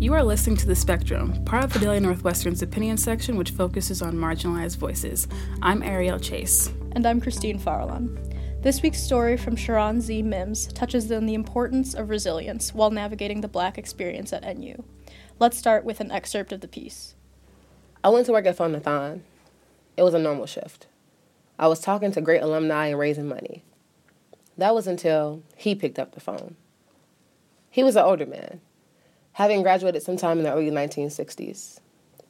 You are listening to The Spectrum, part of the Daily Northwestern's opinion section, which focuses on marginalized voices. I'm Arielle Chase. And I'm Christine Farolan. This week's story from Cheron Z. Mims touches on the importance of resilience while navigating the Black experience at NU. Let's start with an excerpt of the piece. I went to work at Phonathon. It was a normal shift. I was talking to great alumni and raising money. That was until he picked up the phone. He was an older man having graduated sometime in the early 1960s.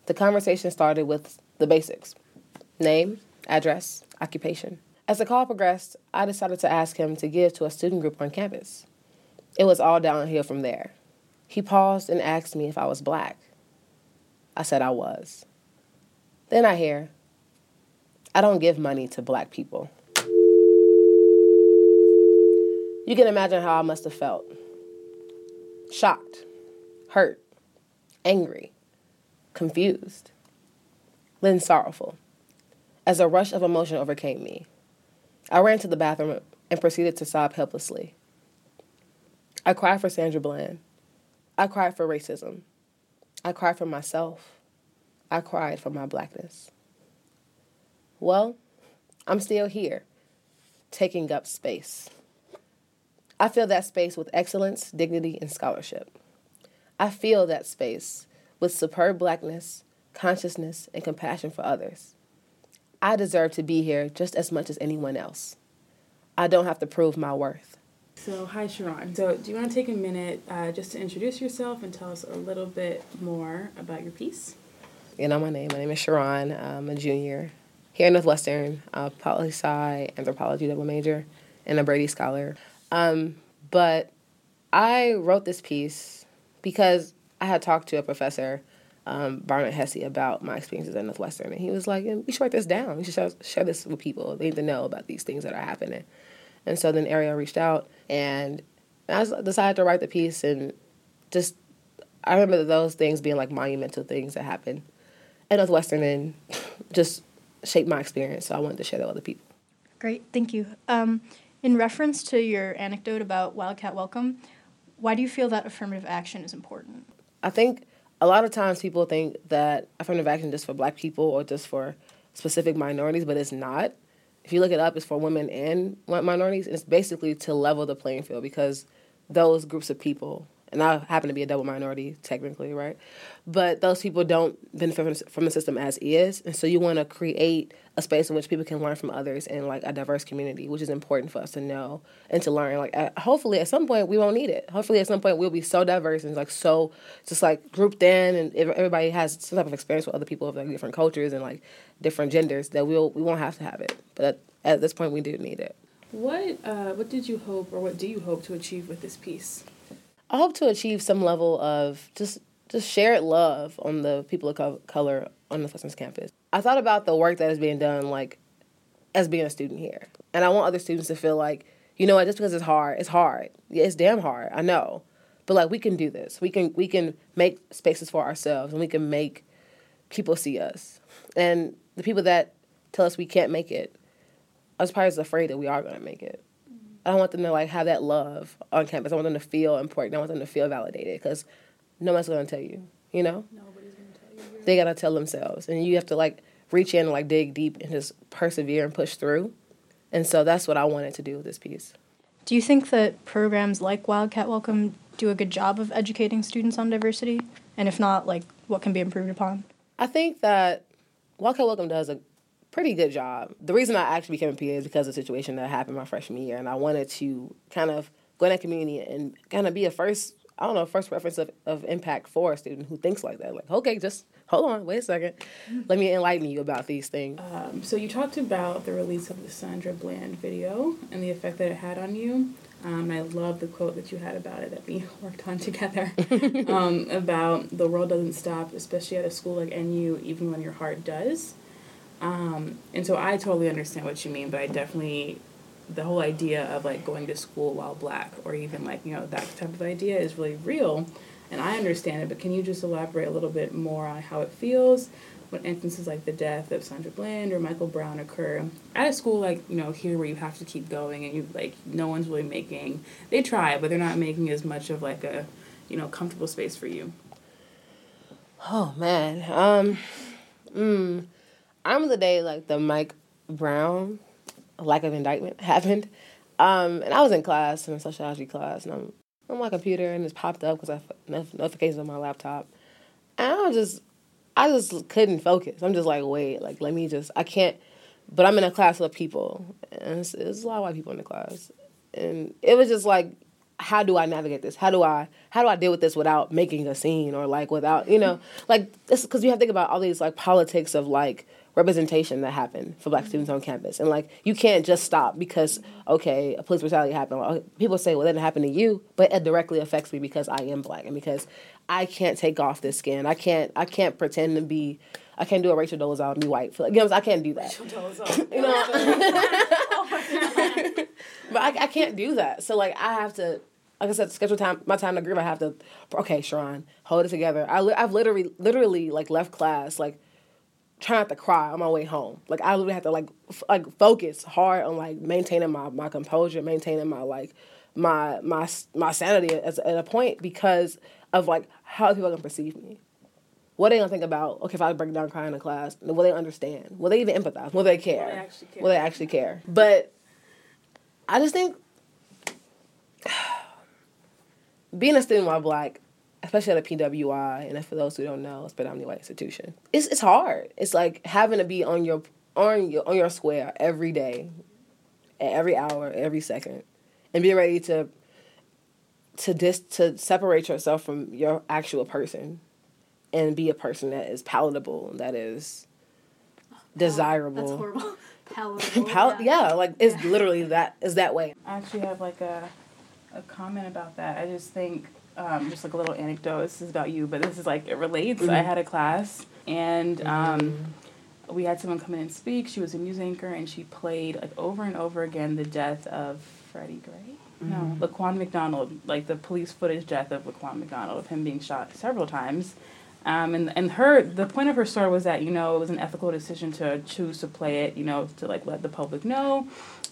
The conversation started with the basics name, address, occupation. As the call progressed, I decided to ask him to give to a student group on campus. It was all downhill from there. He paused and asked me if I was black. I said I was. Then I hear, I don't give money to black people. You can imagine how I must have felt shocked hurt, angry, confused, then sorrowful, as a rush of emotion overcame me. I ran to the bathroom and proceeded to sob helplessly. I cried for Sandra Bland. I cried for racism. I cried for myself. I cried for my blackness. Well, I'm still here, taking up space. I fill that space with excellence, dignity, and scholarship. I feel that space with superb blackness, consciousness, and compassion for others. I deserve to be here just as much as anyone else. I don't have to prove my worth. So, hi, Cheron. So, do you want to take a minute uh, just to introduce yourself and tell us a little bit more about your piece? You know my name. My name is Cheron. I'm a junior here at Northwestern, a poli sci anthropology double major, and a Brady Scholar. Um, but I wrote this piece because I had talked to a professor, um, Barnor Hesse, about my experiences at Northwestern, and he was like, "We should write this down. We should share, share this with people. They need to know about these things that are happening." And so then Arielle reached out, and I decided to write the piece, and just I remember those things being like monumental things that happened at Northwestern, and just shaped my experience. So I wanted to share that with other people. Great, thank you. Um, in reference to your anecdote about Wildcat Welcome, why do you feel that affirmative action is important? I think a lot of times people think that affirmative action is just for black people or just for specific minorities, but it's not. If you look it up, it's for women and minorities, and it's basically to level the playing field because those groups of people and I happen to be a double minority technically, right? But those people don't benefit from the system as is, and so you want to create a space in which people can learn from others and like a diverse community, which is important for us to know and to learn. Like, hopefully, at some point, we won't need it. Hopefully, at some point, we'll be so diverse and like so just like grouped in, and everybody has some type of experience with other people of like different cultures and like different genders that we'll we won't have to have it. But at, at this point, we do need it. What uh, what did you hope, or what do you hope to achieve with this piece? I hope to achieve some level of just just shared love on the people of color on the Northwestern's campus. I thought about the work that is being done, like as being a student here, and I want other students to feel like, you know what, just because it's hard, it's hard. Yeah, it's damn hard. I know, but like we can do this. We can we can make spaces for ourselves, and we can make people see us. And the people that tell us we can't make it, was probably afraid that we are to make it. I want them to like have that love on campus. I want them to feel important. I want them to feel validated because no one's gonna tell you. You know, nobody's gonna tell you. They gotta tell themselves, and you have to like reach in and like dig deep and just persevere and push through. And so that's what I wanted to do with this piece. Do you think that programs like Wildcat Welcome do a good job of educating students on diversity? And if not, like what can be improved upon? I think that Wildcat Welcome does a pretty good job. The reason I actually became a PA is because of the situation that happened my freshman year, and I wanted to kind of go in that community and kind of be a first, I don't know, first reference of, of impact for a student who thinks like that. Like, okay, just hold on, wait a second. Let me enlighten you about these things. Um, so you talked about the release of the Sandra Bland video and the effect that it had on you. Um, and I love the quote that you had about it that we worked on together um, about the world doesn't stop, especially at a school like NU, even when your heart does. Um, and so I totally understand what you mean, but I definitely the whole idea of like going to school while black or even like you know that type of idea is really real and i understand it but can you just elaborate a little bit more on how it feels when instances like the death of sandra bland or michael brown occur at a school like you know here where you have to keep going and you like no one's really making they try but they're not making as much of like a you know comfortable space for you Oh man. Um mm, I remember the day like the Mike Brown lack of indictment happened. Um and I was in class in a sociology class and I'm on my computer and it's popped up because I have notifications on my laptop. And I just I just couldn't focus. I'm just like, wait, like let me just I can't but I'm in a class of people and it's, it's a lot of white people in the class. And it was just like how do I navigate this? How do I how do I deal with this without making a scene or like without you know like this because you have to think about all these like politics of like representation that happened for black students on campus and like you can't just stop because okay a police brutality happened people say well that didn't happen to you but it directly affects me because I am black and because I can't take off this skin I can't I can't pretend to be I can't do a Rachel Dolezal and be white. For, you know, I can't do that. you know, but I, I can't do that. So like I have to like I said, schedule time, my time to grieve. I have to, okay, Cheron, hold it together. I, I've literally, literally like left class, like trying not to cry on my way home. Like I literally have to like, f- like focus hard on like maintaining my, my composure, maintaining my like, my, my, my sanity at, at a point because of like how people are gonna perceive me. What are they gonna think about? Okay, if I break down crying in class, will they understand? Will they even empathize? Will they care? Will they actually care? Will they actually care? But I just think being a student while black, especially at a PWI, and for those who don't know, it's predominantly white institution. It's it's hard. It's like having to be on your on your on your square every day, at every hour, every second, and be ready to to dis to separate yourself from your actual person, and be a person that is palatable, that is desirable. That's horrible. Palatable. Pal- yeah. yeah, like it's yeah. literally that is that way. I actually have like a a comment about that. I just think, um, just like a little anecdote. This is about you, but this is like it relates. Mm-hmm. I had a class, and um, mm-hmm. we had someone come in and speak. She was a news anchor, and she played like over and over again the death of Freddie Gray. Mm-hmm. No, Laquan McDonald, like the police footage death of Laquan McDonald, of him being shot several times. Um, and and her the point of her story was that you know it was an ethical decision to choose to play it, you know, to like let the public know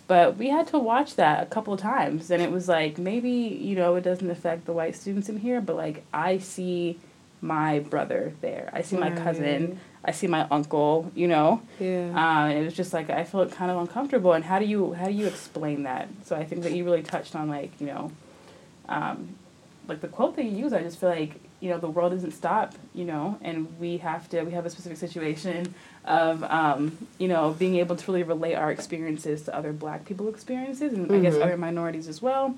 but we had to watch that a couple of times, and it was like maybe you know it doesn't affect the white students in here, but like I see my brother there, I see my cousin, I see my uncle, you know. Yeah. Um, and it was just like I felt kind of uncomfortable. And how do you how do you explain that? So I think that you really touched on like you know, um, like the quote that you use. I just feel like you know the world doesn't stop, you know, and we have to we have a specific situation of um, you know being able to really relate our experiences to other Black people experiences and mm-hmm. I guess mm-hmm. other minorities as well.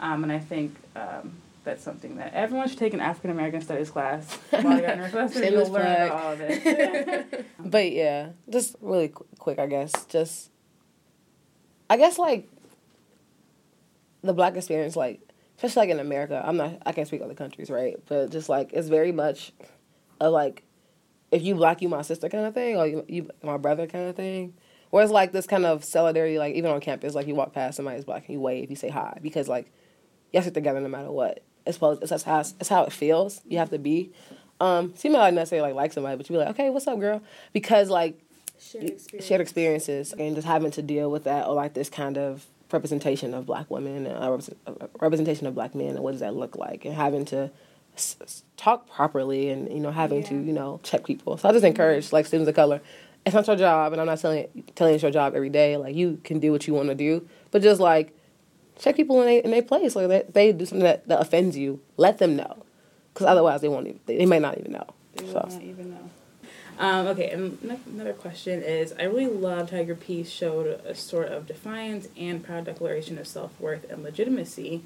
Um, and I think um, that's something that everyone should take an African American studies class while you're in Northwestern. You'll learn all of this. but yeah, just really qu- quick, I guess. Just I guess like the Black experience, like especially like in America. I'm not. I can't speak other countries, right? But just like it's very much a like if you black, you my sister kind of thing, or you, you my brother kind of thing. Whereas like this kind of solidarity, like even on campus, like you walk past somebody's black and you wave, you say hi, because like you stick together no matter what. It's supposed it's, how it's how it feels. You have to be. Um, so you might not necessarily like like somebody, but you be like, okay, what's up, girl? Because like shared, experience. shared experiences and just having to deal with that or like this kind of representation of black women and uh, representation of black men and what does that look like and having to s- talk properly and you know having yeah. to you know check people. So I just encourage like students of color. It's not your job, and I'm not telling telling it's your job every day. Like you can do what you want to do, but just like check people in their in place. Like they, they do something that, that offends you, let them know, because otherwise they won't even they, they may not even know. They so. will not even know. Um, okay, and another question is I really loved how your piece showed a sort of defiance and proud declaration of self worth and legitimacy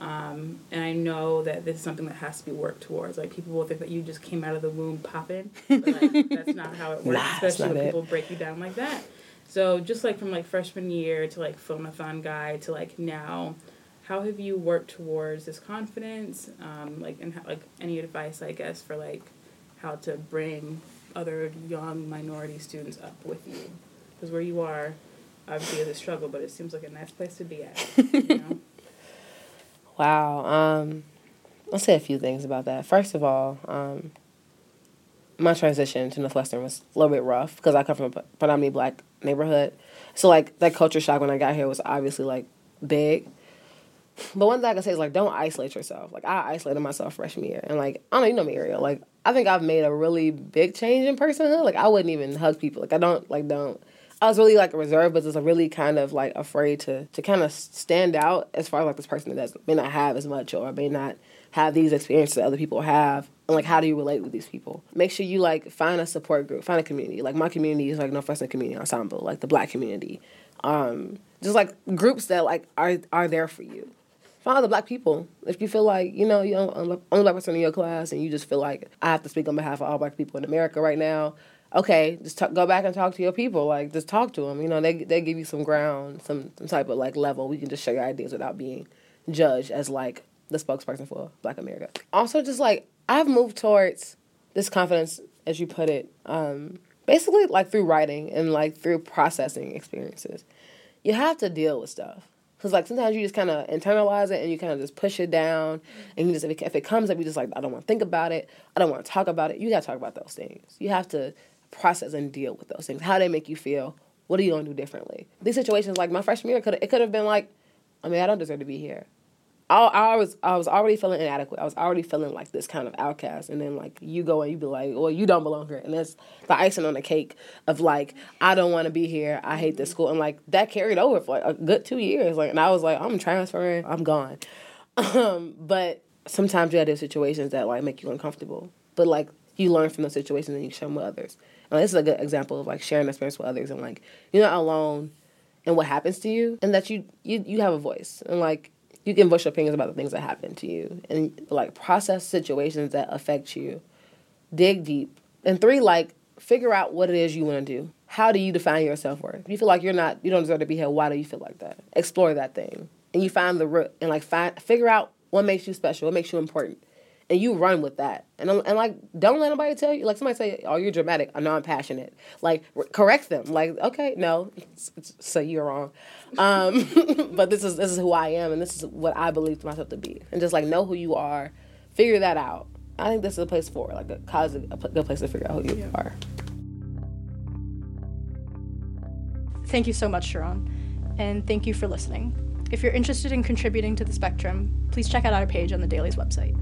um, and I know that this is something that has to be worked towards. Like people will think that you just came out of the womb popping, but like, that's not how it works. Nah, especially when it. people break you down like that. So just like from like freshman year to like Phonathon guy to like now, how have you worked towards this confidence? Um, like and how, like any advice I guess for like how to bring other young minority students up with you, because where you are, obviously is a struggle, but it seems like a nice place to be at. You know? Wow. Um, I'll say a few things about that. First of all, um, my transition to Northwestern was a little bit rough because I come from a predominantly black neighborhood. So like that culture shock when I got here was obviously like big. But one thing I can say is like, don't isolate yourself. Like I isolated myself freshman year, and like I don't know, you know me, Arielle. Like I think I've made a really big change in personhood. Like I wouldn't even hug people. Like I don't like don't. I was really like reserved, but just really kind of like afraid to to kind of stand out as far as like this person that may not have as much or may not have these experiences that other people have and like how do you relate with these people make sure you like find a support group find a community like my community is like northwestern community ensemble like the black community um just like groups that like are are there for you find other black people if you feel like you know you're only black person in your class and you just feel like i have to speak on behalf of all black people in america right now okay just go back and talk to your people like just talk to them you know they, they give you some ground some, some type of like level we can just share your ideas without being judged as like the spokesperson for Black America. Also, just like I've moved towards this confidence, as you put it, um, basically like through writing and like through processing experiences. You have to deal with stuff. Cause like sometimes you just kind of internalize it and you kind of just push it down, and you just if it, if it comes up, you just like I don't want to think about it, I don't want to talk about it. You got to talk about those things. You have to process and deal with those things. How they make you feel. What are you gonna do differently? These situations, like my freshman year, could it could have been like, I mean, I don't deserve to be here. I, I was I was already feeling inadequate. I was already feeling like this kind of outcast, and then like you go and you be like, "Well, you don't belong here," and that's the icing on the cake of like, "I don't want to be here. I hate this school," and like that carried over for like a good two years. Like, and I was like, "I'm transferring. I'm gone." Um, but sometimes you have those situations that like make you uncomfortable, but like you learn from those situations and you share them with others. And this is a good example of like sharing experience with others and like you're not alone in what happens to you, and that you you you have a voice and like you can voice your opinions about the things that happen to you and like process situations that affect you. Dig deep. And three like figure out what it is you want to do. How do you define your self-worth? If you feel like you're not you don't deserve to be here why do you feel like that? Explore that thing. And you find the root and like find figure out what makes you special what makes you important and you run with that. And and like, don't let anybody tell you. Like somebody say, "Oh, you're dramatic." I know I'm passionate. Like, correct them. Like, okay, no, so you're wrong. Um, but this is this is who I am, and this is what I believe myself to be. And just like know who you are, figure that out. I think this is a place for like a college, a good place to figure out who you yeah. are. Thank you so much, Cheron, and thank you for listening. If you're interested in contributing to the Spectrum, please check out our page on the Daily's website.